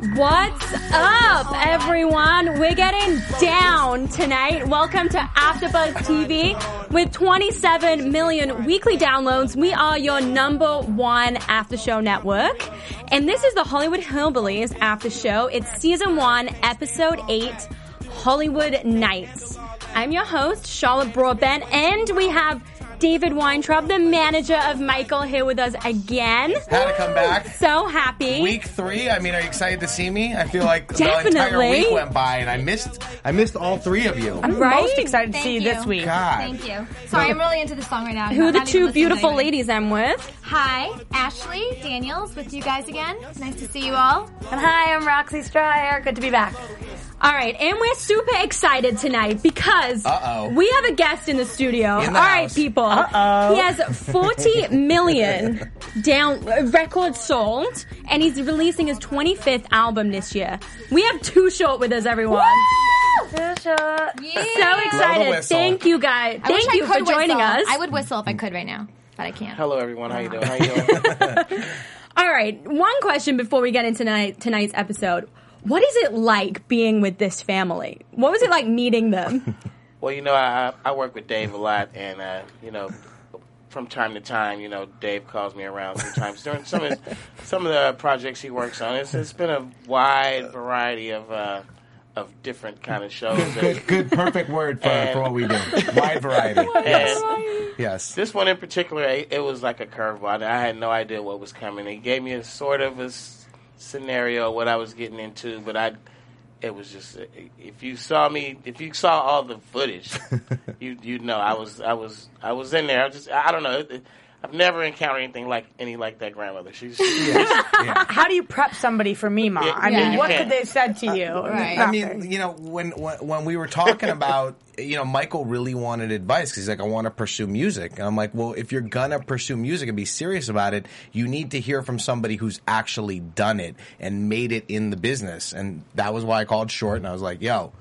What's up, everyone? We're getting down tonight. Welcome to AfterBuzz TV. With 27 million weekly downloads, we are your number one after show network. And this is the Hollywood Hillbillies after show. It's season one, episode eight, Hollywood Nights. I'm your host, Charlotte Broadbent, and we have David Weintraub, the manager of Michael, here with us again. Had to come back. So happy. Week three. I mean, are you excited to see me? I feel like the entire week went by, and I missed. I missed all three of you. I'm Right? most excited to see you you. this week. God. Thank you. Sorry, I'm really into the song right now. Who are the two beautiful ladies I'm with? Hi, Ashley Daniels with you guys again. Nice to see you all. And hi, I'm Roxy Striar. Good to be back. All right, and we're super excited tonight because Uh-oh. we have a guest in the studio. In the All right, house. people. Uh-oh. He has 40 million down uh, records sold, and he's releasing his 25th album this year. We have Too Short with us, everyone. Too short. Yeah. So excited! Thank you, guys. I Thank you for could joining whistle. us. I would whistle if I could right now, but I can't. Hello, everyone. How you doing? How you doing? All right, one question before we get into tonight, tonight's episode. What is it like being with this family? What was it like meeting them? well, you know, I I work with Dave a lot, and uh, you know, from time to time, you know, Dave calls me around sometimes during some of his, some of the projects he works on. It's it's been a wide variety of uh, of different kind of shows. Good, good, perfect word for, And- for what we do. Wide variety. Yes. Yes. This one in particular, it, it was like a curveball. I had no idea what was coming. It gave me a sort of a s- scenario what I was getting into, but I, it was just if you saw me, if you saw all the footage, you you know I was I was I was in there. I was just I don't know. It- it- I've never encountered anything like any like that grandmother. She's, she's Yeah. How do you prep somebody for Mima? Yeah, I mean, you what could they have said to uh, you? Right. I mean, you know, when, when when we were talking about, you know, Michael really wanted advice because he's like, I want to pursue music, and I'm like, well, if you're gonna pursue music and be serious about it, you need to hear from somebody who's actually done it and made it in the business, and that was why I called short, and I was like, yo.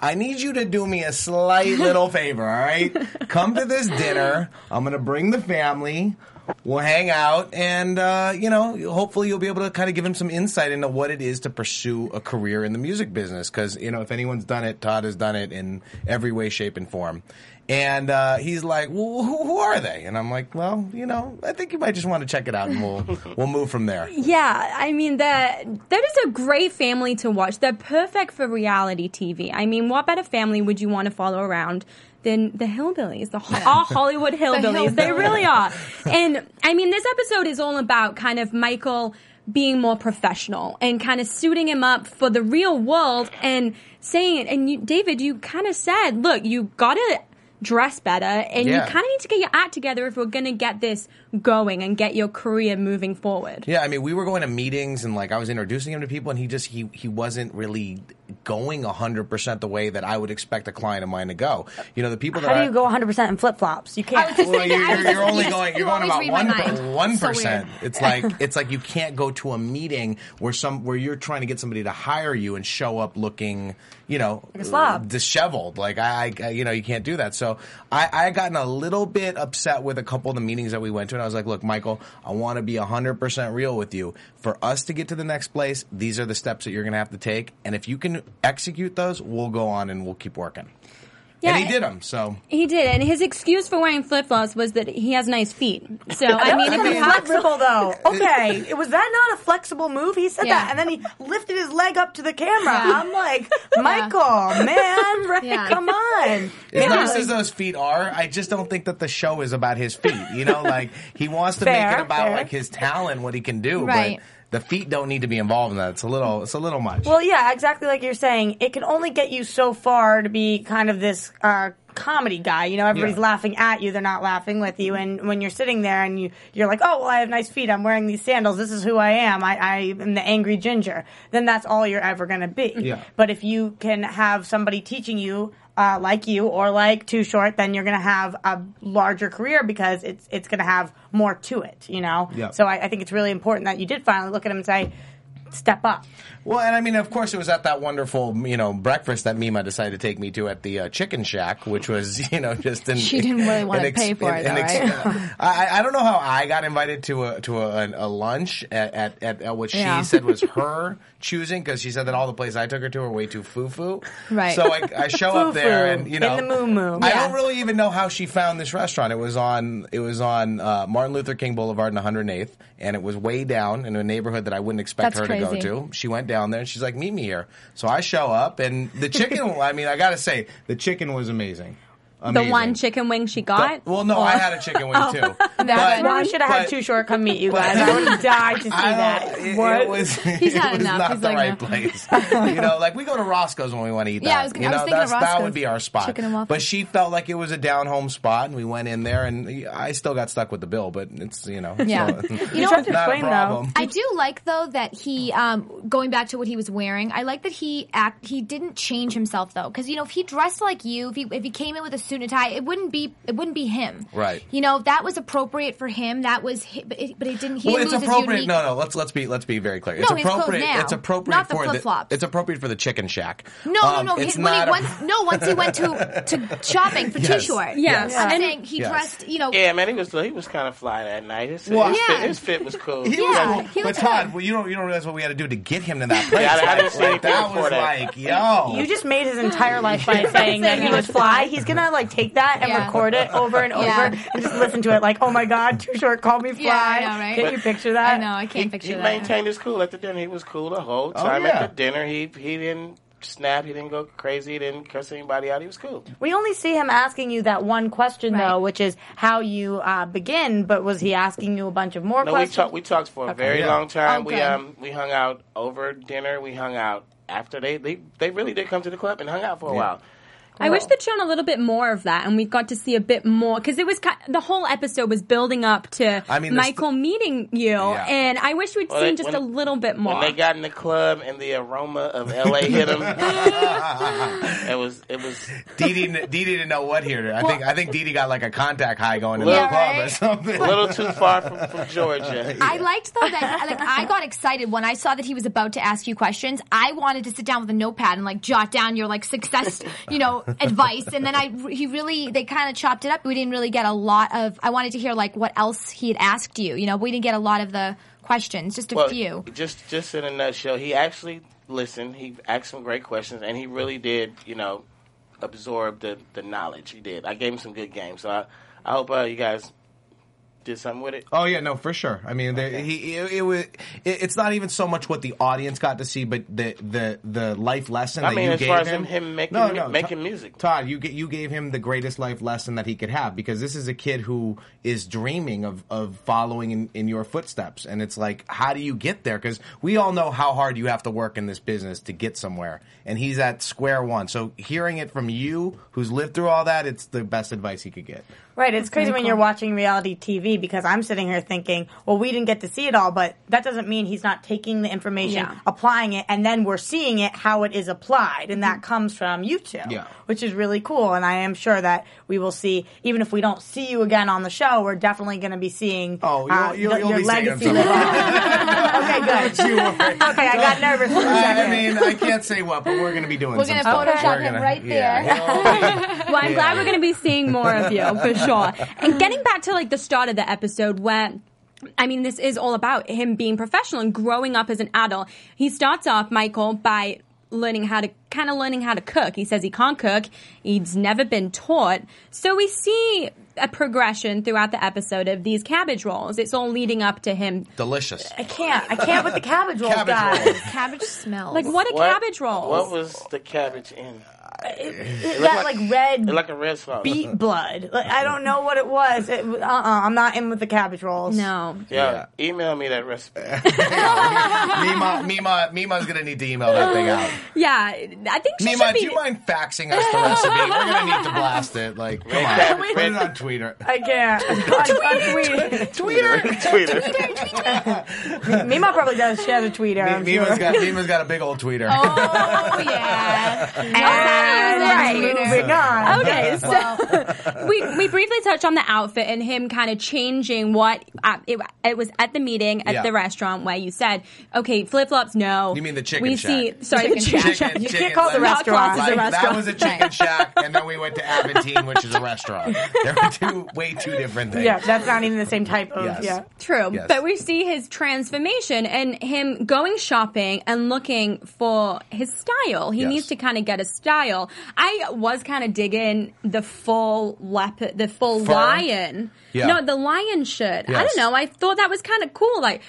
I need you to do me a slight little favor, all right? Come to this dinner. I'm going to bring the family. We'll hang out, and uh, you know, hopefully, you'll be able to kind of give him some insight into what it is to pursue a career in the music business. Because you know, if anyone's done it, Todd has done it in every way, shape, and form. And uh, he's like, "Well, who, who are they?" And I'm like, "Well, you know, I think you might just want to check it out, and we'll we'll move from there." Yeah, I mean they're they're a great family to watch. They're perfect for reality TV. I mean, what better family would you want to follow around than the hillbillies, the ho- all Hollywood hillbillies? they really are. And I mean, this episode is all about kind of Michael being more professional and kind of suiting him up for the real world and saying. it. And you, David, you kind of said, "Look, you gotta." dress better and Yeah. you kind of need to get your act together if we're going to get this going and get your career moving forward. Yeah, I mean, we were going to meetings and like I was introducing him to people, and he just he he wasn't really going hundred percent the way that I would expect a client of mine to go. You know, the people that How do I- you go 100% in flip flops? You can't. Well, you're, I was you're, you're only going. you You're going about one one So It's like it's like you can't go to a meeting where some where you're trying to get somebody to hire you and show up looking, you know, Like a disheveled. Like I, I, you know, you can't do that. So I, I gotten a little bit upset with a couple of the meetings that we went to, and I was like, look, Michael, I want to be hundred percent real with you. For us to get to the next place, these are the steps that you're going to have to take, and if you can execute those, we'll go on and we'll keep working. And he did them. So He did, and his excuse for wearing flip flops was that he has nice feet. So I mean, if you have flexible though. Okay, was that not a flexible move? He said Yeah. that, and then he lifted his leg up to the camera. I'm like, Michael, man, right, Yeah. come on. As Yeah. nice as those feet are, I just don't think that the show is about his feet. You know, like he wants to make it about fair. like his talent, what he can do, Right. but the feet don't need to be involved in that. It's a little, it's a little much. Well, yeah, exactly like you're saying. It can only get you so far to be kind of this uh, comedy guy. You know, everybody's Yeah. laughing at you; they're not laughing with you. And when you're sitting there and you you're like, "Oh, well, I have nice feet. I'm wearing these sandals. This is who I am. I, I am the angry ginger." Then that's all you're ever going to be. Yeah. But if you can have somebody teaching you. Uh, like you or like Too Short, then you're going to have a larger career because it's it's going to have more to it, you know. Yeah. So I, I think it's really important that you did finally look at him and say, "Step up." Well, and I mean, of course, it was at that wonderful, you know, breakfast that Mima decided to take me to at the uh, Chicken Shack, which was, you know, just an. She didn't really wanna an pay for it, though, right? I, I don't know how I got invited to a to a, a lunch at, at, at, at what Yeah. she said was her choosing because she said that all the places I took her to were way too foo foo. Right. So I, I show up there and you know in the moo moo. I Yeah. don't really even know how she found this restaurant. It was on it was on uh, Martin Luther King Boulevard and 108th, and it was way down in a neighborhood that I wouldn't expect That's her to crazy. go to. She went down there and she's like, "Meet me here." So I show up, and the chicken. I mean, I gotta say, the chicken was amazing. The one chicken wing she got. Well, no, I had a chicken wing too. But, That's why we should have had but- Too Short come meet you guys. I would have died to see that. it, What? it was, He's it had was enough. not He's the like, right no. place. you know, like we go to Roscoe's when we want to eat that. Yeah, I was gonna- you I was know, thinking of that's, that would be our spot. Chicken and. But she felt like it was a down home spot, and we went in there, and I still got stuck with the bill, but it's you know, Yeah. so- You know- tried to not a explain, though. problem. I do like though that he, um, going back to what he was wearing, I like that he act. He didn't change himself though, because you know if he dressed like you, if he if he came in with a suit and tie, it wouldn't be it wouldn't be him. Right. You know that was appropriate for him. That was, hi but it, but it didn't. He Well, it's his appropriate. unique- No, no. Let's let's be let's be very clear. It's No, his clothes appropriate. now, It's appropriate not the for flip-flops. It's appropriate for the Chicken Shack. No, Um, no, no. It's He, when he not. a- once, no, once he went to to shopping for Yes. T-shirt. Yes. I'm And- saying he Yes. dressed. You know, Yeah, man, he was he was kind of fly that night. His, Well, his, Yeah. fit, his fit was cool. He Yeah, was, he but Todd, well, you don't you don't realize what we had to do to get him to that place. Yeah, I- I didn't see that was like, yo, You just made his entire life by saying that he was fly. He's gonna like take that and Yeah. record it over and over Yeah. and just listen to it like, oh my god, too short, call me fly. Yeah, I know, right? Can you picture that? I know. I can't he, picture he that. maintained his cool at the dinner. He was cool the whole Oh, time yeah. at the dinner. He he didn't snap. He didn't go crazy. He didn't cuss anybody out. He was cool. We only see him asking you that one question Right. though, which is how you uh, begin. But was he asking you a bunch of more No, we questions? talked. We talked for a very Yeah. long time. Oh, we good. um we hung out over dinner. We hung out after they they they really did come to the club and hung out for a Yeah. while. I wish they'd shown a little bit more of that, and we got to see a bit more because it was ki the whole episode was building up to I mean, there's Michael meeting you, Yeah. and I wish we'd Well, seen they- just when- a little bit more. When they got in the club and the aroma of LA hit them, it was it was Dee Dee Dee Dee didn't know what here. I think I think Dee Dee got like a contact high going to Yeah, the club or right? something. a little too far from, from Georgia. I liked though that like I got excited when I saw that he was about to ask you questions. I wanted to sit down with a notepad and like jot down your like success, you know, advice. And then I he really they kind of chopped it up. We didn't really get a lot of. I wanted to hear like what else he had asked you. You know, we didn't get a lot of the questions, just a Well, few. Just just in a nutshell, he actually listened. He asked some great questions, and he really did, you know, absorb the the knowledge. He did. I gave him some good games, so I I hope uh, you guys did something with it. Oh yeah, no, for sure. I mean, there, he it, it was. It, it's not even so much what the audience got to see, but the the the life lesson I that mean, you as gave far as him. him- him making no, mu- no, making music. Todd, you get you gave him the greatest life lesson that he could have because this is a kid who is dreaming of of following in, in your footsteps, and it's like, how do you get there? Because we all know how hard you have to work in this business to get somewhere, and he's at square one. So hearing it from you, who's lived through all that, it's the best advice he could get. Right, it's crazy when you're watching reality TV because I'm sitting here thinking, well, we didn't get to see it all, but that doesn't mean he's not taking the information, Yeah. applying it, and then we're seeing it how it is applied, and that comes from you two, Yeah. which is really cool. And I am sure that we will see, even if we don't see you again on the show, we're definitely going to be seeing Oh, you'll- uh, you'll- the- you'll your be seeing him legacy live somewhere. on. okay, good. Okay, I got nervous for a I second. mean, I can't say what, but we're going to be doing. We're some gonna. Photoshop him gonna- right yeah. Well, I'm glad we're going to be seeing more of you for sure. And getting back to like the start of the episode where. I mean, this is all about him being professional and growing up as an adult. He starts off, Michael, by learning how to kind of learning how to cook. He says he can't cook. He's never been taught. So we see a progression throughout the episode of these cabbage rolls. It's all leading up to him. Delicious. I can't. I can't with the cabbage rolls, Cabbage guys. rolls. Cabbage smells. Like what are What- cabbage rolls? What was the cabbage in? It, that like, red like a red sauce. beet blood. Like, I don't know what it was. It, uh-uh, I'm not in with the cabbage rolls. no. Yeah, email me that recipe. Mima, Mima, Mima's gonna need to email that thing out. Yeah, I think she Mima, should be. do you mind faxing us the recipe? We're gonna need to blast it. Like, come on, put it on Twitter. I can't. On, Twitter. Twitter. Mima probably does. She has a tweeter. I'm Mima's sure. got Mima's got a big old tweeter. oh yeah. And moving on. Okay, so we we briefly touched on the outfit and him kind of changing what uh, it, it was at the meeting at Yeah. the restaurant where you said, okay, flip flops, no. You mean the chicken We shack. see, sorry, the Chicken chicken, shack. shack. You can't call it the like- restaurant. It's a Like, that restaurant. was a chicken shack, and then we went to Aventine, which is a restaurant. They were two way two different things. Yeah, that's not even the same type of. Yes. Yeah. True, Yes. but we see his transformation and him going shopping and looking for his style. He Yes. needs to kind of get a style. I was kind of digging the full leopard, the full Fur? lion. Yeah. No, the lion shirt. I don't know. I thought that was kind of cool. Like,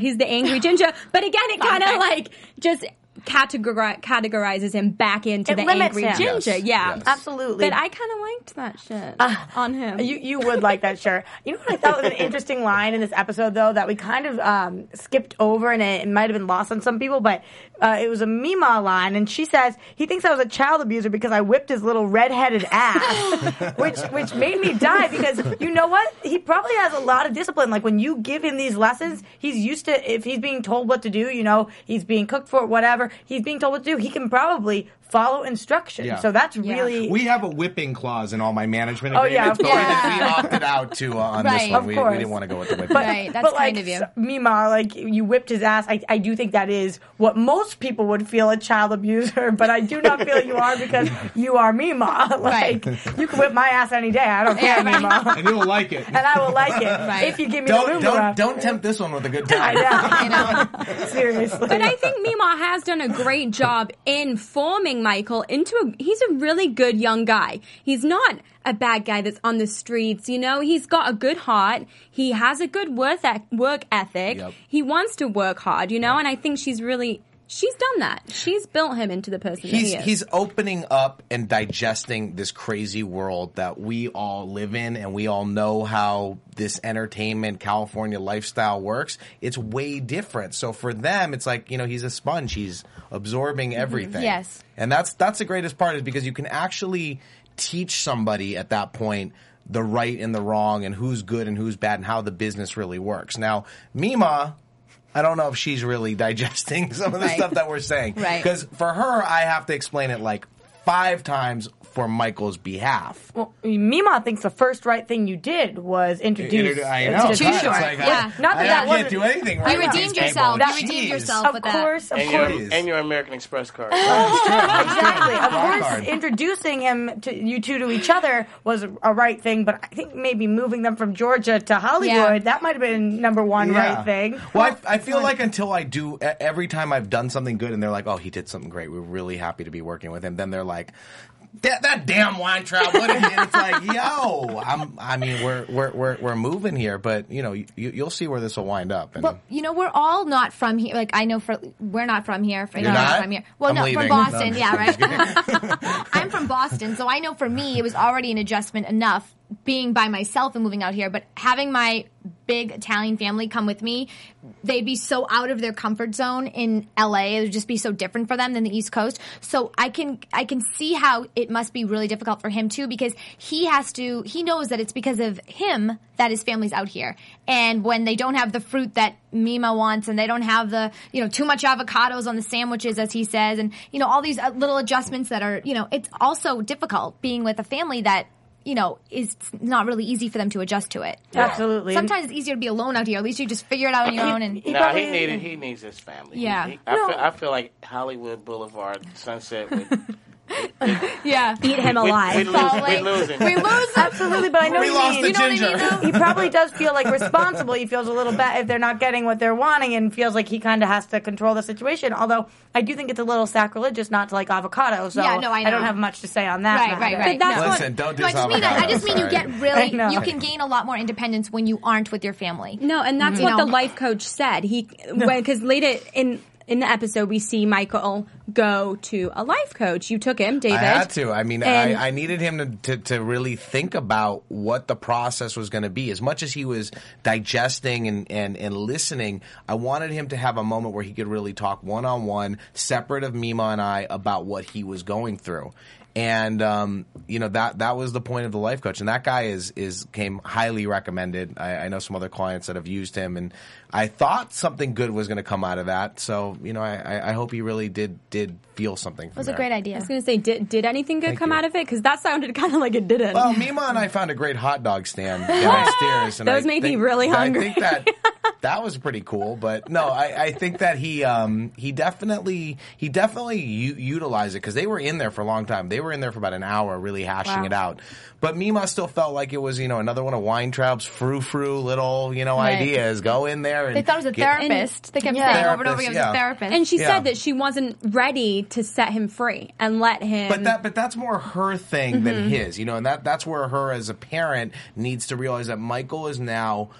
he's the angry ginger. But again, it kind of like just categori- categorizes him back into It the angry him. ginger. Yes. Yeah, Yes. Absolutely. But I kind of liked that shit on him. You you would like that shirt. You know what I thought was an interesting line in this episode though that we kind of um, skipped over and it, it might have been lost on some people, but uh, it was a Mima line and she says he thinks I was a child abuser because I whipped his little redheaded ass, which which made me die because you know what he probably has a lot of discipline. Like when you give him these lessons, he's used to if he's being told what to do. You know he's being cooked for whatever he's being told what to do. He can probably follow instructions. Yeah. So that's really We have a whipping clause in all my management Oh, yeah, agreements, of but we, we opted out to uh, on Right. this one. Of We, we didn't want to go with the whipping. Right, that's but kind like, of you. s- Mima, like you whipped his ass. I, I do think that is what most people would feel a child abuser, but I do not feel you are because you are Mima. Like you can whip my ass any day. I don't care, Yeah, right. Mima, and you'll like it. and I will like it Right. if you give me Don't room don't enough. don't tempt this one with a good I time. know. You know. Seriously. But I think Mima has done a great job in forming Michael into a, he's a really good young guy. He's not a bad guy that's on the streets, you know? He's got a good heart. He has a good work, work ethic. Yep. He wants to work hard, you know? And I think she's really, she's done that. She's built him into the person He's that he is. he's opening up and digesting this crazy world that we all live in, and we all know how this entertainment California lifestyle works. It's way different. So for them, it's like you know he's a sponge. He's absorbing mm-hmm. everything. Yes. and that's that's the greatest part is because you can actually teach somebody at that point the right and the wrong and who's good and who's bad and how the business really works. Now, Mima, I don't know if she's really digesting some of the Right. stuff that we're saying. Right. Because for her, I have to explain it like five times for Michael's behalf. Well, Mima thinks the first right thing you did was introduce. I know. It's Too short. like, Yeah. I, Not that I that can't wasn't- do anything right. You with redeemed yourself. people. You redeemed yourself. Of with that. course, of And course. your, and your American Express card. exactly. Of course, introducing him to you two to each other was a right thing, but I think maybe moving them from Georgia to Hollywood Yeah. that might have been number one Yeah. right thing. Well, I, I feel like until I do, every time I've done something good and they're like, oh, he did something great. We're really happy to be working with him. Then they're like, that, that damn Weintraub. What did he-" it's like, yo, I'm, I mean, we're, we're, we're, we're moving here, but you know, you, you'll see where this will wind up. And Well, you know, we're all not from here. Like I know for we're not from here. For, You're not? from here. Well, I'm no, leaving. from Boston. No, yeah, right. I'm from Boston, so I know for me it was already an adjustment enough being by myself and moving out here. But having my big Italian family come with me, they'd be so out of their comfort zone in LA. It would just be so different for them than the East Coast. So I can I can see how it must be really difficult for him too because he has to he knows that it's because of him that his family's out here. And when they don't have the fruit that Mima wants and they don't have the, you know, too much avocados on the sandwiches as he says and you know all these uh, little adjustments that are, you know, it's also difficult being with a family that you know, is not really easy for them to adjust to it. Absolutely. Sometimes it's easier to be alone out here. At least you just figure it out on your own. And He No, probably- he needed he needs his family. Yeah. He- I, No. feel, I feel like Hollywood Boulevard, Sunset would Yeah. Eat him we, alive. we, lose, Falling. we losing. We lose. Absolutely, but I know We you lost mean. the You know what I mean, though? he probably does feel like responsible. He feels a little bad if they're not getting what they're wanting, and feels like he kind of has to control the situation. Although I do think it's a little sacrilegious not to like avocado. So Yeah, no, I know. don't have much to say on that. Right, matter. right, right. But that's No. what- Listen, don't No, I diss just mean I just mean you get really you can gain a lot more independence when you aren't with your family. No, and that's You what know. the life coach said. He because later in in the episode we see Michael go to a life coach. You took him, David. I had to. I mean, And- I, I needed him to, to, to really think about what the process was going to be. As much as he was digesting and, and, and listening, I wanted him to have a moment where he could really talk one on one, separate of Mima and I, about what he was going through. And um, you know that that was the point of the life coach, and that guy is is came highly recommended. I, I know some other clients that have used him, and I thought something good was going to come out of that. So you know, I, I I hope he really did did feel something. It was a great idea. I was going to say, did did anything good Thank come you. out of it? Because that sounded kind of like it didn't. Well, Mima and I found a great hot dog stand downstairs. And Those I made me think- really I think that that was pretty cool. But no, I, I think that he um, he definitely he definitely u- utilized it because they were in there for a long time. They were in there for about an hour, really hashing Wow. it out. But Mima still felt like it was you know another one of Weintraub's frou frou little you know Right. ideas. Go in there and They thought it was a get- therapist. they kept Yeah. saying over and over Therapist, again it was yeah. a therapist. and she Yeah. said that she wasn't ready to set him free and let him. But that but that's more her thing Mm-hmm. than his, you know, and that that's where her as a parent needs to realize that Michael is now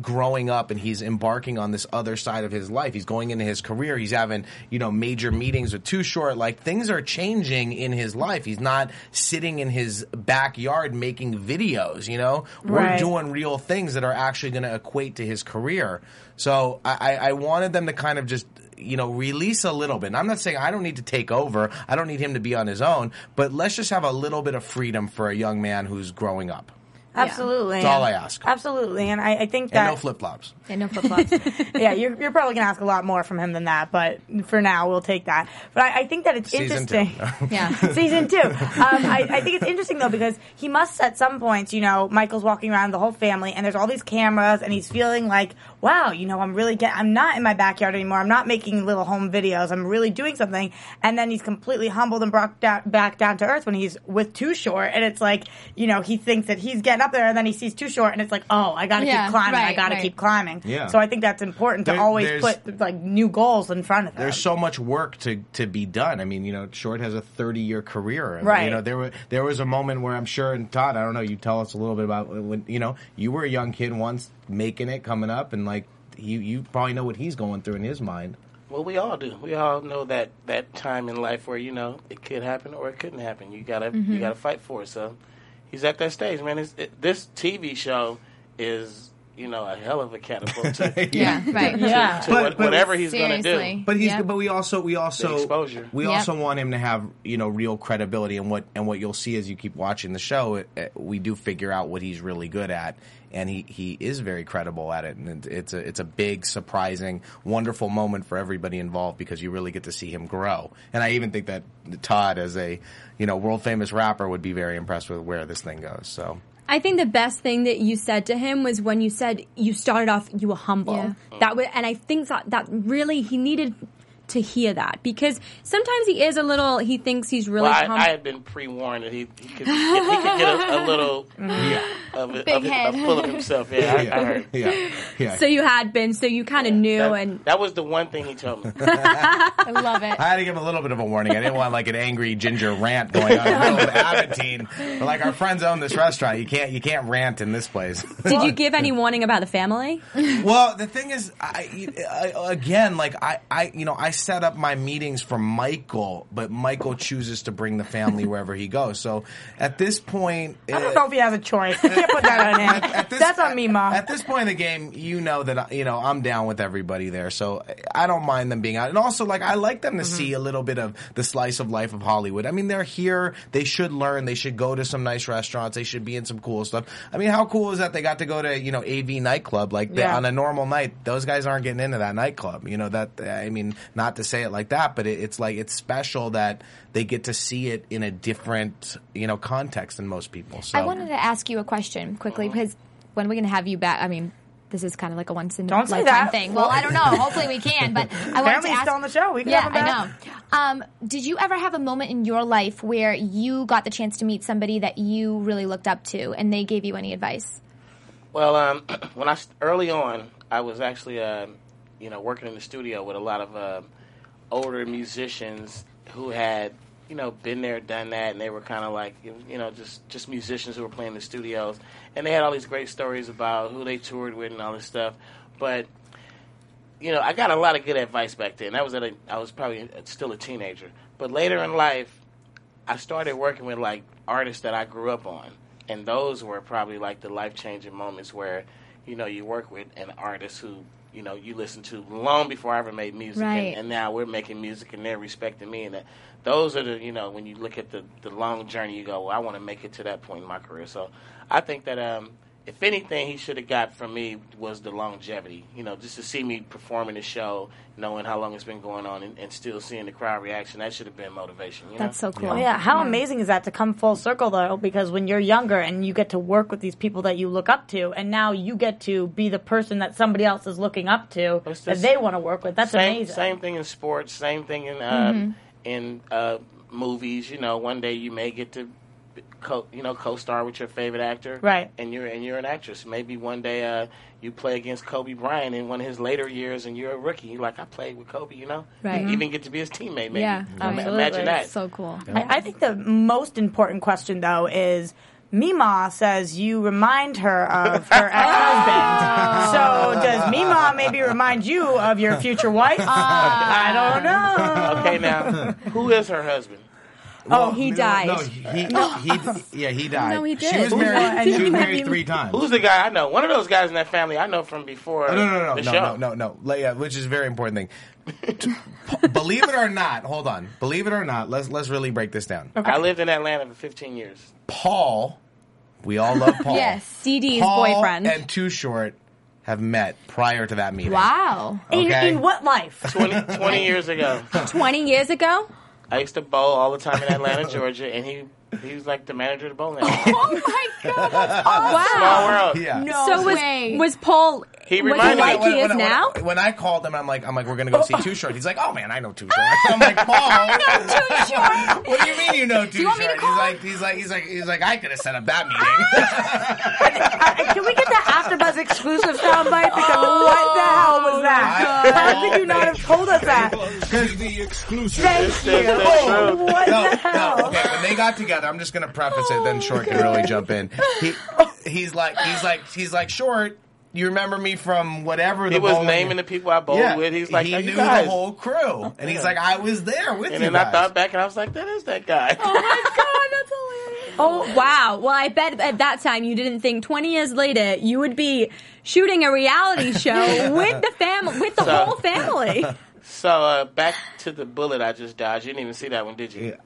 growing up and he's embarking on this other side of his life. He's going into his career. He's having, you know, major meetings with Too Short. Like things are changing in his life. He's not sitting in his backyard making videos, you know? We're doing real things that are actually going to equate to his career. So I, I I wanted them to kind of just you know release a little bit. And I'm not saying I don't need to take over. I don't need him to be on his own. But let's just have a little bit of freedom for a young man who's growing up. Absolutely. That's all I ask. Absolutely, and I, I think And that no flip flops. Yeah, no flip flops. yeah, you're, you're probably going to ask a lot more from him than that, but for now, we'll take that. But I, I think that it's Season two. interesting. Yeah. Season two. Um, I, I think it's interesting, though, because he must, at some points, you know, Michael's walking around the whole family, and there's all these cameras, and he's feeling like, wow, you know, I'm really get, I'm not in my backyard anymore. I'm not making little home videos. I'm really doing something. And then he's completely humbled and brought down, back down to earth when he's with Too Short, and it's like, you know, he thinks that he's getting up there, and then he sees Too Short, and it's like, oh, I got to Yeah, keep climbing. I got to right. keep climbing. Yeah. So I think that's important to There- always put like new goals in front of them. There's so much work to, to be done. I mean, you know, Short has a 30 year career. And, Right. You know, there were there was a moment where I'm sure, and Todd, I don't know, you tell us a little bit about when you know you were a young kid once making it, coming up, and like you you probably know what he's going through in his mind. Well, we all do. We all know that that time in life where you know it could happen or it couldn't happen. You gotta Mm-hmm. you gotta fight for it. So he's at that stage, man. It's, it, this TV show is you know a hell of a catapult to, yeah, right. Yeah. to But- what, but- whatever he's gonna do. But he's Yep. but we also we also The exposure. we Yep. also want him to have you know real credibility and what and what you'll see as you keep watching the show. It, it- we do figure out what he's really good at, and he he is very credible at it, and it's a it's a big, surprising, wonderful moment for everybody involved because you really get to see him grow. And I even think that Todd, as a you know world famous rapper, would be very impressed with where this thing goes. So. I think the best thing that you said to him was when you said you started off you were humble. Yeah. That was, and I think that that really he needed to hear that because sometimes he is a little. He thinks he's really Well, I, humble. I had been pre-warned that he, he could get, he could get a, a little mm-hmm. Yeah, of, it- Big of, it- head. of full of himself. Yeah, I, I heard. yeah, yeah. so you had been, so you kind of knew, That, and that was the one thing he told me. I love it. I had to give him a little bit of a warning. I didn't want like an angry ginger rant going on in the middle of Aventine. But like our friends own this restaurant. You can't you can't rant in this place. did you give any warning about the family? well, the thing is, I, I again like I, I you know I set up my meetings for Michael, but Michael chooses to bring the family wherever he goes. So at this point, I don't know if he has a choice. You can't put that on him. at this- That's on me, mom. At this point in the game, you know that you know I'm down with everybody there, so I don't mind them being out. And also, like I like them to Mm-hmm. see a little bit of the slice of life of Hollywood. I mean, they're here; they should learn. They should go to some nice restaurants. They should be in some cool stuff. I mean, how cool is that? They got to go to you know AV nightclub. Like they- Yeah. on a normal night, those guys aren't getting into that nightclub. You know that. I mean, not to say it like that, but it, it's like it's special that they get to see it in a different you know context than most people. So I wanted to ask you a question quickly because when are we're going to have you back, I mean, this is kind of like a once in a lifetime that. thing. Well, I don't know. Hopefully we can, but I wanted to ask. still on the show. We can yeah, have him I know. Um, did you ever have a moment in your life where you got the chance to meet somebody that you really looked up to, and they gave you any advice? Well, um, when I early on, I was actually, uh, you know, working in the studio with a lot of uh, older musicians who had, you know, been there, done that, and they were kind of like, you know, just just musicians who were playing in the studios, and they had all these great stories about who they toured with and all this stuff. But you know, I got a lot of good advice back then. I was at a, I was probably still a teenager, but later in life, I started working with like artists that I grew up on, and those were probably like the life changing moments where, you know, you work with an artist who you know you listen to long before I ever made music, Right. and, and now we're making music and they're respecting me, and that, those are the you know when you look at the the long journey, you go, well, I want to make it to that point in my career. So I think that um, if anything, he should have got from me was the longevity. You know, just to see me performing the show, knowing how long it's been going on, and, and still seeing the crowd reaction. That should have been motivation. You know? That's so cool. Oh, yeah, how amazing is that to come full circle though? Because when you're younger and you get to work with these people that you look up to, and now you get to be the person that somebody else is looking up to It's that they want to work with. That's same, amazing. Same thing in sports. Same thing in uh, in uh, movies. You know, one day you may get to, co- you know, co-star with your favorite actor, Right. And you're and you're an actress. Maybe one day uh, you play against Kobe Bryant in one of his later years, and you're a rookie. You're like, I played with Kobe. You know, Right. You even get to be his teammate. Maybe. Yeah, Ima- absolutely. Imagine that. So cool. I, I think the most important question though is. Mima says you remind her of her ex-husband. So does Mima maybe remind you of your future wife? I don't know. Okay, now who is her husband? Oh, he No, died. No, he, he, yeah, he died. No, he did. She was married. She was married three times. Who's the guy I know? One of those guys in that family I know from before Oh, no, no, no, the no, show. no, no, no, Like, yeah, which is a very important thing. Believe it or not, hold on. Believe it or not, let's let's really break this down. I lived in Atlanta for 15 years. Paul, we all love Paul. Yes. Dee Dee's Paul boyfriend. and Too Short have met prior to that meeting. Wow. In, Okay. in what life? 20, 20 years ago. 20 years ago? I used to bowl all the time in Atlanta, Georgia, and he he was like the manager of the bowling alley. Oh my god, that's awesome. Wow. Small world. Yeah. No so was way. was Paul He was reminded me- like when, he is when- now? When, when I called him, I'm like, I'm like, we're gonna go see Too Short. He's like, oh man, I know Too Short. I'm like, Paul, Too short. what do you mean you know Too you want me to Short? call He's like, he's like, he's like, he's like, I could have set up that meeting. Can we get the AfterBuzz exclusive soundbite? Because what the hell was? How could you not have told us that? the exclusive. Thank you. the Oh, truth. what no, the hell? no, okay. When they got together, I'm just gonna preface it. Then oh, Short can really jump in. He, he's like, he's like, he's like, Short. You remember me from whatever the He was bowling- naming the people I bowled Yeah, with. He's like, he "Are knew guys?" the whole crew, and he's like, I was there with you. And you then I guys. thought back and I was like, that is that guy. Oh my god, that's hilarious. Oh wow! Well, I bet at that time you didn't think 20 years later you would be shooting a reality show with the family, with the So- whole family. So uh, back to the bullet I just dodged. You didn't even see that one, did you? Yeah.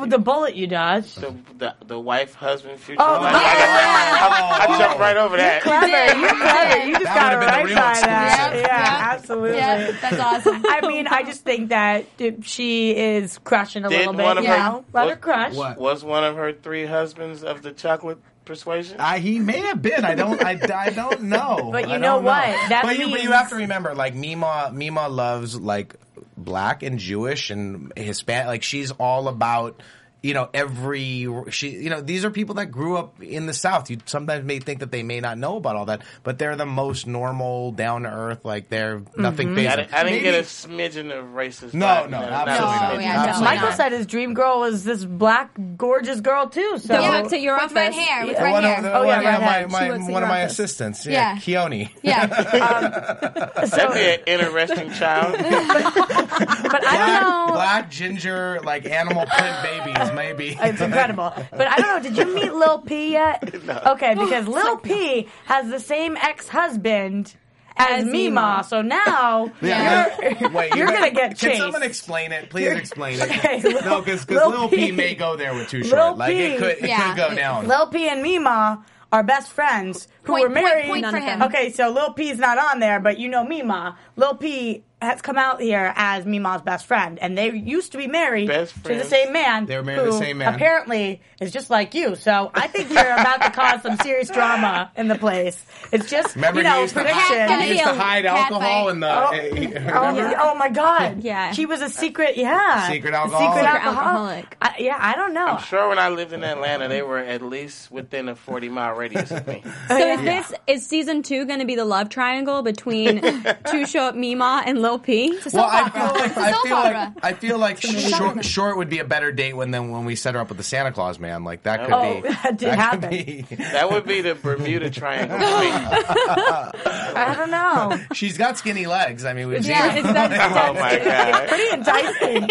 With the bullet you dodged. The, the the wife, husband, future Oh, wife. yeah. I, I, I jumped right over that. You Clever, you clever. You just That got it would've been the right real by that. Yeah, Yeah. absolutely. Yeah, that's awesome. I mean, I just think that she is crushing a Did little bit. one of you her- know, let her crush. What? Was one of her three husbands of the chocolate persuasion? I, he may have been. I don't. I, I don't know. But you I know don't what? That but, you, but you have to remember, like Mima. Mima loves like black and Jewish and Hispanic. Like she's all about. You know, every she. You know, these are people that grew up in the South. You sometimes may think that they may not know about all that, but they're the most normal, down to earth. Like they're nothing. I, Mm-hmm. didn't, I didn't get a smidgen of racist. No, vibe, no, not a absolutely smidgen. not. yeah, Absolutely definitely Michael not. said his dream girl was this black, gorgeous girl too. So That worked at your With office. red hair, with Yeah. red One hair. of the, Oh, yeah, one, yeah, right my, my, She works at one of my assistants, yeah, Yeah. Keone. Yeah. That'd be an interesting child. but I don't know. Black ginger, like animal print babies, maybe. It's incredible. But I don't know. Did you meet Lil P yet? Okay, because oh, Lil P has the same ex-husband as As Mima. Mima. So now Yeah. you're, Wait, you're you gonna get Can chased. someone explain it? Please explain it. Okay, no, because Lil Lil P. P may go there with Too Lil Like P. it could, it Yeah. could go down. Lil P and Mima are best friends who Point- were married. point for him. Okay, so Lil P's not on there, but you know Mima. Lil P has come out here as Mima's best friend, and they used to be married to the same man. They were married to who the same man. Apparently, is just like you. So I think you're about to cause some serious drama in the place. It's just Remember, you know he used to prediction. hide, he used to hide alcohol fight. in the. Oh, Oh, oh my God! Yeah. she was a secret. Yeah, Secret A alcoholic. Secret Secret alcoholic. I, yeah, I don't know. I'm sure when I lived in Atlanta, they were at least within a 40 mile radius of me. So is this is season two going to be the love triangle between Too Short, Mima, and Lil P? Well, I feel like I feel like. I feel like short, short would be a better date when than when we set her up with the Santa Claus man. Like that could Oh, be that did could happen. be- That would be the Bermuda Triangle for. I don't know. She's got skinny legs. I mean, we've Yeah, it. it's that- Oh my god. Pretty enticing.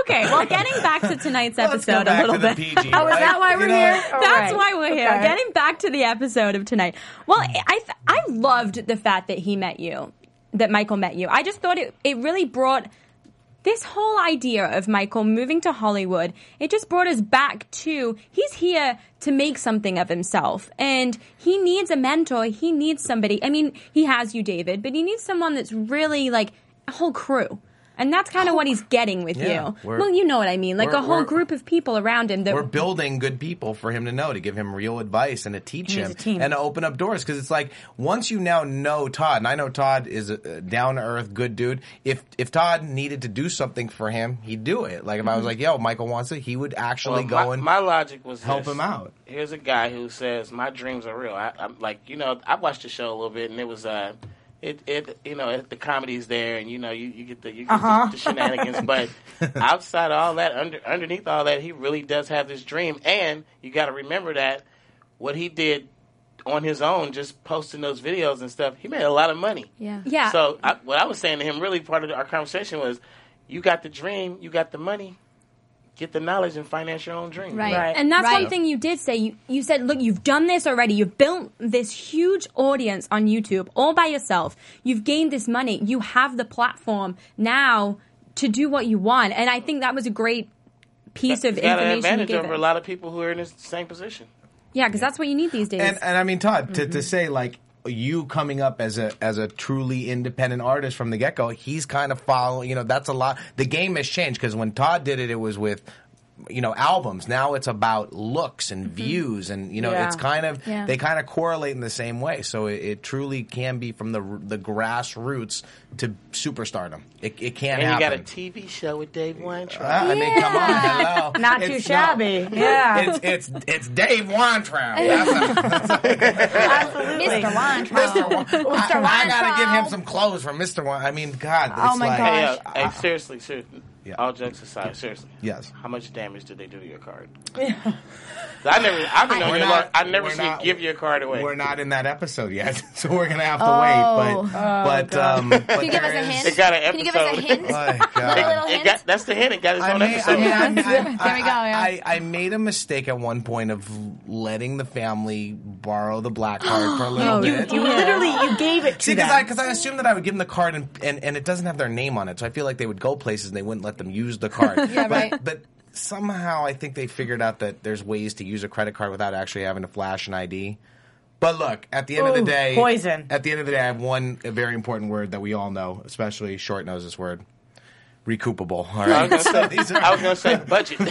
Okay, well, getting back to tonight's Let's go episode a little to the bit. PG. Oh, is right? that why You we're know, here? All That's right. why we're here. Okay. Getting back to the episode of tonight. Well, I I loved the fact that he met you, that Michael met you. I just thought it it really brought this whole idea of Michael moving to Hollywood. It just brought us back to he's here to make something of himself, and he needs a mentor. He needs somebody. I mean, he has you, David, but he needs someone that's really like a whole crew. And that's kind of what he's getting with Yeah, you. Well, you know what I mean. Like a whole group of people around him that We're building good people for him to know, to give him real advice and to teach him and to open up doors. Because it's like once you now know Todd, and I know Todd is a down to earth, good dude. If if Todd needed to do something for him, he'd do it. Like if I was like, "Yo, Michael wants it," he would actually Well, go my, and my logic was help this. him out. Here's a guy who says my dreams are real. I, I'm like, you know, I watched the show a little bit, and it was, uh, it, it, you know, it, the comedy's there, and you know, you, you get the, you get Uh-huh. the, the shenanigans. but outside of all that, under, underneath all that, he really does have this dream, and you got to remember that what he did on his own, just posting those videos and stuff, he made a lot of money. Yeah. yeah. So I, what I was saying to him, really part of our conversation was, you got the dream, you got the money, get the knowledge and finance your own dream. Right. Right. And that's one thing you did say. You, you said, look, you've done this already. You've built this huge audience on YouTube all by yourself. You've gained this money. You have the platform now to do what you want. And I think that was a great piece of He's got an information you advantage gave over a lot of people who are in the same position. Yeah, because that's what you need these days. And and I mean, Todd, Mm-hmm. to say like you coming up as a as a truly independent artist from the get go, he's kind of following. You know, that's a lot. The game has changed because when Todd did it, it was with. You know, albums. Now it's about looks and views, and you know, Yeah. it's kind of Mm-hmm. Yeah. they kind of correlate in the same way. So it, it truly can be from the the grassroots to superstardom. It, it can And you got a. TV show with Dave Weintraub. Uh, I mean, come on, hello. Not too It's shabby. Yeah. It's it's it's Dave Weintraub. That's a, Absolutely. Mr. Weintraub. Mr. Wa- I, I gotta give him some clothes from Mr. Wein. I mean, God. It's Oh my like, gosh. Hey, uh, hey, seriously, seriously. Yeah. All jokes aside, seriously. Yes. How much damage did they do to your card? I never, I've been on your not, line. I never we're seen not- you give your card away. We're not in that episode yet, so we're gonna have to Oh. wait. But, but, um, but Can you give us a hint? It got an Can you give us a episode. hint? My God. A little It hint? got, that's the hint. It got its I own made, episode. I, mean, I, I, There we go, yeah. I, I made a mistake at one point of letting the family borrow the black card for a little you- bit. You literally you gave it to See, because them. I, cause I assumed that I would give them the card and, and, and it doesn't have their name on it, so I feel like they would go places and they wouldn't let them use the card. Yeah, but, right. But somehow I think they figured out that there's ways to use a credit card without actually having to flash an ID. But look, at the end of the day, poison. At the end of the day, I have one very important word that we all know, especially short knows this word. Recoupable. All I right. was So gonna these are- I was gonna say budget.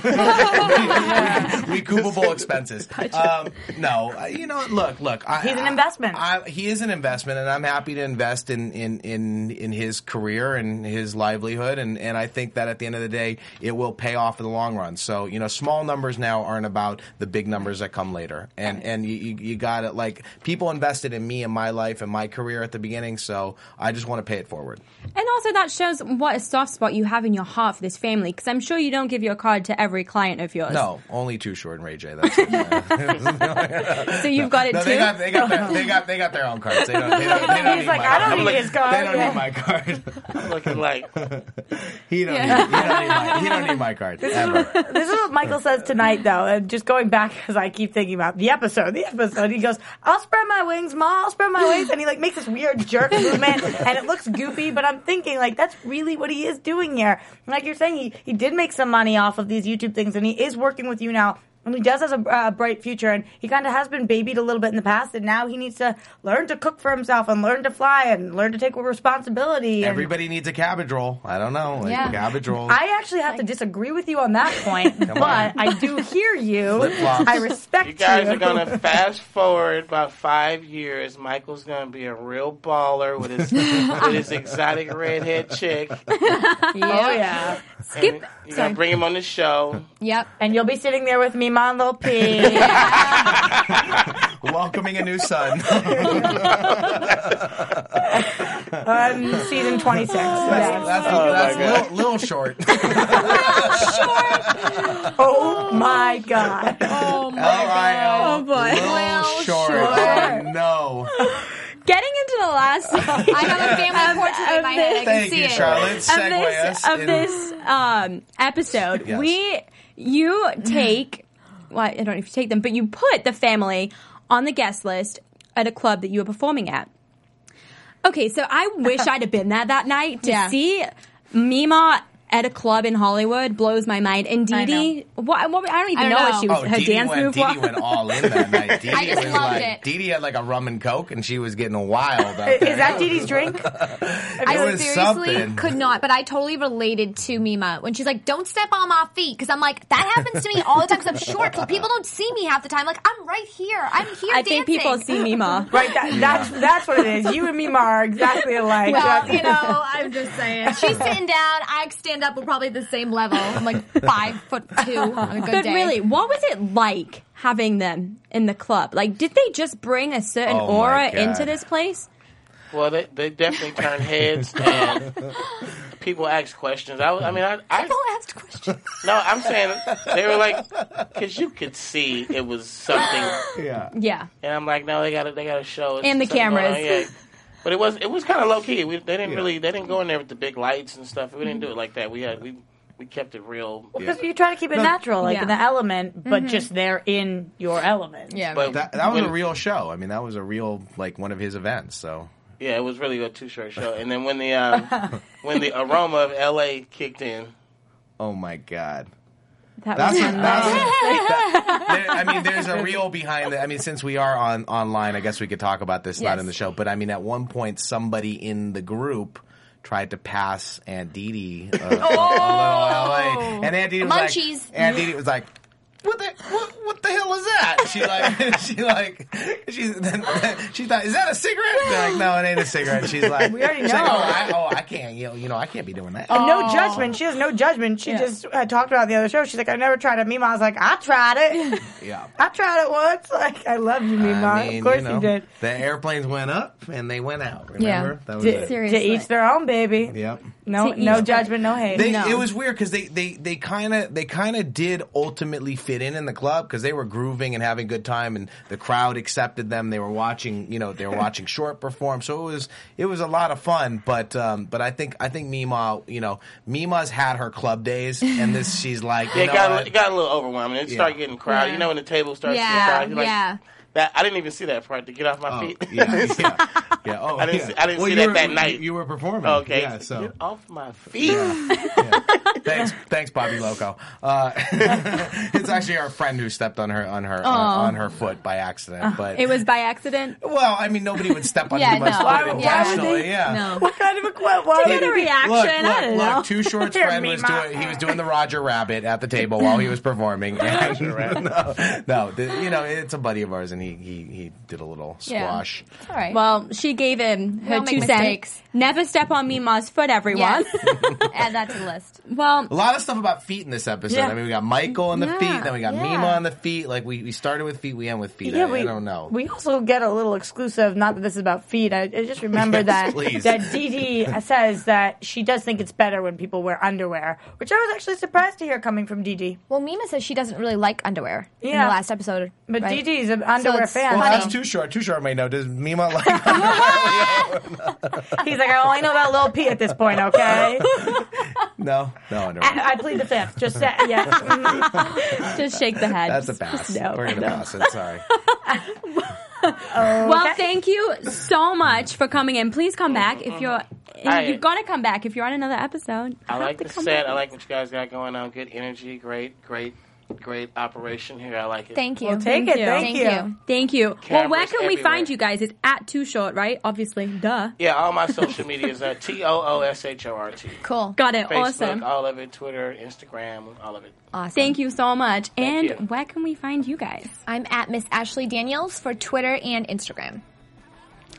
recoupable expenses. Um, no, uh, you know, look, look. I, He's an investment. I, he is an investment, and I'm happy to invest in in in, in his career and his livelihood, and and I think that at the end of the day, it will pay off in the long run. So you know, small numbers now aren't about the big numbers that come later, and and you you, you got it. Like people invested in me and my life and my career at the beginning, so I just want to pay it forward. And also that shows what a soft spot you have in your heart for this family. Because I'm sure you don't give your card to every client of yours. No, only Too Short and Ray J. That's it. So you've got it No, too. they got they got their, they got they got their own cards. They don't. They don't, they don't He's need like, my I don't card. need like- his card. They don't Yeah. need my card. I'm looking like He don't, Yeah. need, he don't need my he don't need my card ever. This is what Michael says tonight, though. And just going back, because I keep thinking about the episode, the episode. He goes, "I'll spread my wings, ma. I'll spread my wings," and he like makes this weird jerk movement, and it looks goofy. But I'm thinking, like, that's really what he is doing here. Like you're saying, he he did make some money off of these YouTube things, and he is working with you now he does has a uh, bright future, and he kind of has been babied a little bit in the past, and now he needs to learn to cook for himself and learn to fly and learn to take responsibility. And Everybody needs a cabbage roll. I don't know, like Yeah. cabbage roll. I actually have to disagree with you on that point, but on. I do hear you. Flip-flops. I respect You You guys are gonna fast forward about five years. Michael's gonna be a real baller with his with his exotic redhead chick. Oh yeah. Skip. You gotta bring him on the show. Yep. And you'll be sitting there with me, Mon Lil P. Welcoming a new son. on season 26. That's, that's, Oh, that's my a God. little, little short. Oh my god. Oh L-I-L, Oh, boy. Little Little short. short. Oh, no. Getting into the last I have a family portrait in my head. I can Thank see you, it. Charlotte. of Segue this us. of in- this um, episode, Yes. we you take well, I don't know if you take them, but you put the family on the guest list at a club that you were performing at. Okay, so I wish I'd have been there that night to Yeah. see Mima at a club in Hollywood blows my mind. And Dee I Dee, what, what, I don't even I know, don't what know. she was. Oh, her Dee Dee dance went, move Dee Dee was. went all in that night. Dee I just was loved like, it. Dee Dee had like a rum and coke, and she was getting wild out Is that Dee Dee's drink? I seriously something. could not, but I totally related to Mima when she's like, "Don't step on my feet," because I'm like, that happens to me all the time because I'm short. 'cause people don't see me half the time. Like I'm right here. I'm here. I think people see Mima. Right, that, that's that's what it is. You and Mima are exactly alike. Well, you know, I'm just saying. She's sitting down. I stand up. We're probably the same level. I'm like five foot two on a good But day. really, what was it like having them in the club? Like, did they just bring a certain Oh my aura God. into this place? Well, they, they definitely turn heads and people ask questions. I, was- I mean, I, I People asked questions. no, I'm saying they were like, because you could see it was something, Yeah. Yeah. and I'm like, no, they got to they got to show us And the something going cameras. Yeah. But it was it was kind of low key. We, they didn't really they didn't go in there with the big lights and stuff. We didn't do it like that. We had we we kept it real. Because you try to keep it natural, like Yeah. in the element, but just they're in your element. Yeah. But That, that was when- a real show. I mean, that was a real, like, one of his events, so. Yeah, it was really a two short show. And then when the um, when the aroma of L.A. kicked in, Oh, my God. That That's, was what, that's that- there- I mean, there's a real behind. The, I mean, since we are on online, I guess we could talk about this not in the show. But I mean, at one point, somebody in the group tried to pass Aunt Dee Dee uh, little LA, and Aunt Dee was Munchies. like, Aunt Dee was like. What the what, what the hell is that? She like she like she's then, she thought is that a cigarette? They're like no, it ain't a cigarette. She's like We already she's like, know. oh, I, oh I can't you know, you know I can't be doing that. And no judgment. She has no judgment. She just uh, talked about it the other show. She's like, I never tried it. Mima, I was like, I tried it. Yeah. I tried it once. Like, I love you, Mima. I mean, of course you, know, you did. The airplanes went up and they went out. Yeah. Remember? That was To, it. Seriously. to each their own, baby. Yep. No, To no their- judgment, no hate. They, No. It was weird because they they they kind of they kind of did ultimately fit in in the club because they were grooving and having a good time and the crowd accepted them. They were watching, you know, they were watching Short perform, so it was it was a lot of fun. But um, but I think I think Mima, you know, Mima's had her club days, and this she's like, you yeah, it got, what? a- it got a little overwhelming. It started getting crowded. Yeah. You know when the table starts Yeah, getting crowded, you're like, yeah. That I didn't even see that part to get off my Oh, feet. yeah, yeah, yeah. Oh, I didn't yeah. see- I didn't Well, see that were- that night. You were performing. okay, Yeah, so get off my feet. Yeah. thanks, thanks, Bobby Loco. Uh, it's actually our friend who stepped on her on her on, on her foot by accident. But It was by accident. well, I mean, nobody would step on Yeah, anyone's no. foot Why would- why would intentionally. they? Yeah. No. what kind of a quote? Why get a reaction. Look, I look, don't look. know. Too Short's friend was Mima. doing. He was doing the Roger Rabbit at the table while he was performing. And, no, no, the, you know, it's a buddy of ours, and he he, he did a little Yeah. squash. All right. Well, she gave him her all make two cents. mistakes. Never step on Mima's foot, everyone. yes. Add that to the list. well, A lot of stuff about feet in this episode. Yeah. I mean, we got Michael on the Yeah, feet, then we got yeah. Mima on the feet. Like we, we started with feet, we end with feet. I, I don't know. We also get a little exclusive. Not that this is about feet. I, I just remember Yes, that please. that Dee Dee says that she does think it's better when people wear underwear, which I was actually surprised to hear coming from Dee Dee. Well, Mima says she doesn't really like underwear in the last episode. But right? Dee Dee's an underwear it's fan. well, funny. that's too short. Too short may know. Does Mima like? He's like, I only know about Lil P at this point. Okay, no, no, underwear. I, I plead the fifth. Just say, yeah. Just shake the head. That's a pass. No, We're gonna no. pass it. Sorry. Well, thank you so much for coming in. Please come back if you're. I- You've got to come back if you're on another episode. I like the set. back. I like what you guys got going on. Good energy. Great, great great operation here. I like it. Thank you. We'll take Thank it. you. Thank, Thank you. you. Thank you. well, Cameras where can we everywhere. find you guys? It's at Too Short, right? Obviously, duh. Yeah, all my social media is uh, T O O S H O R T. Cool. Got it. Facebook, awesome. all of it. Twitter, Instagram, all of it. Awesome. Thank you so much. and you. where can we find you guys? I'm at Miss Ashley Daniels for Twitter and Instagram.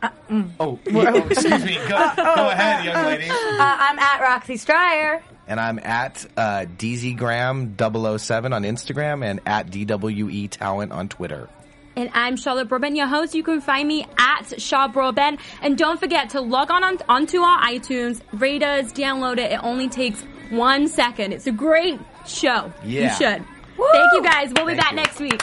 Oh, oh, excuse me. Go, go ahead, young lady. Uh, I'm at Roxy Striar. And I'm at uh, DZgram007 on Instagram and at DWE Talent on Twitter. And I'm Charlotte Broadbent, your host. You can find me at Shaw Broadbent. And don't forget to log on, on onto our iTunes, rate us, download it. It only takes one second. It's a great show. You Yeah. should. Thank you guys. We'll be Thank back you. next week.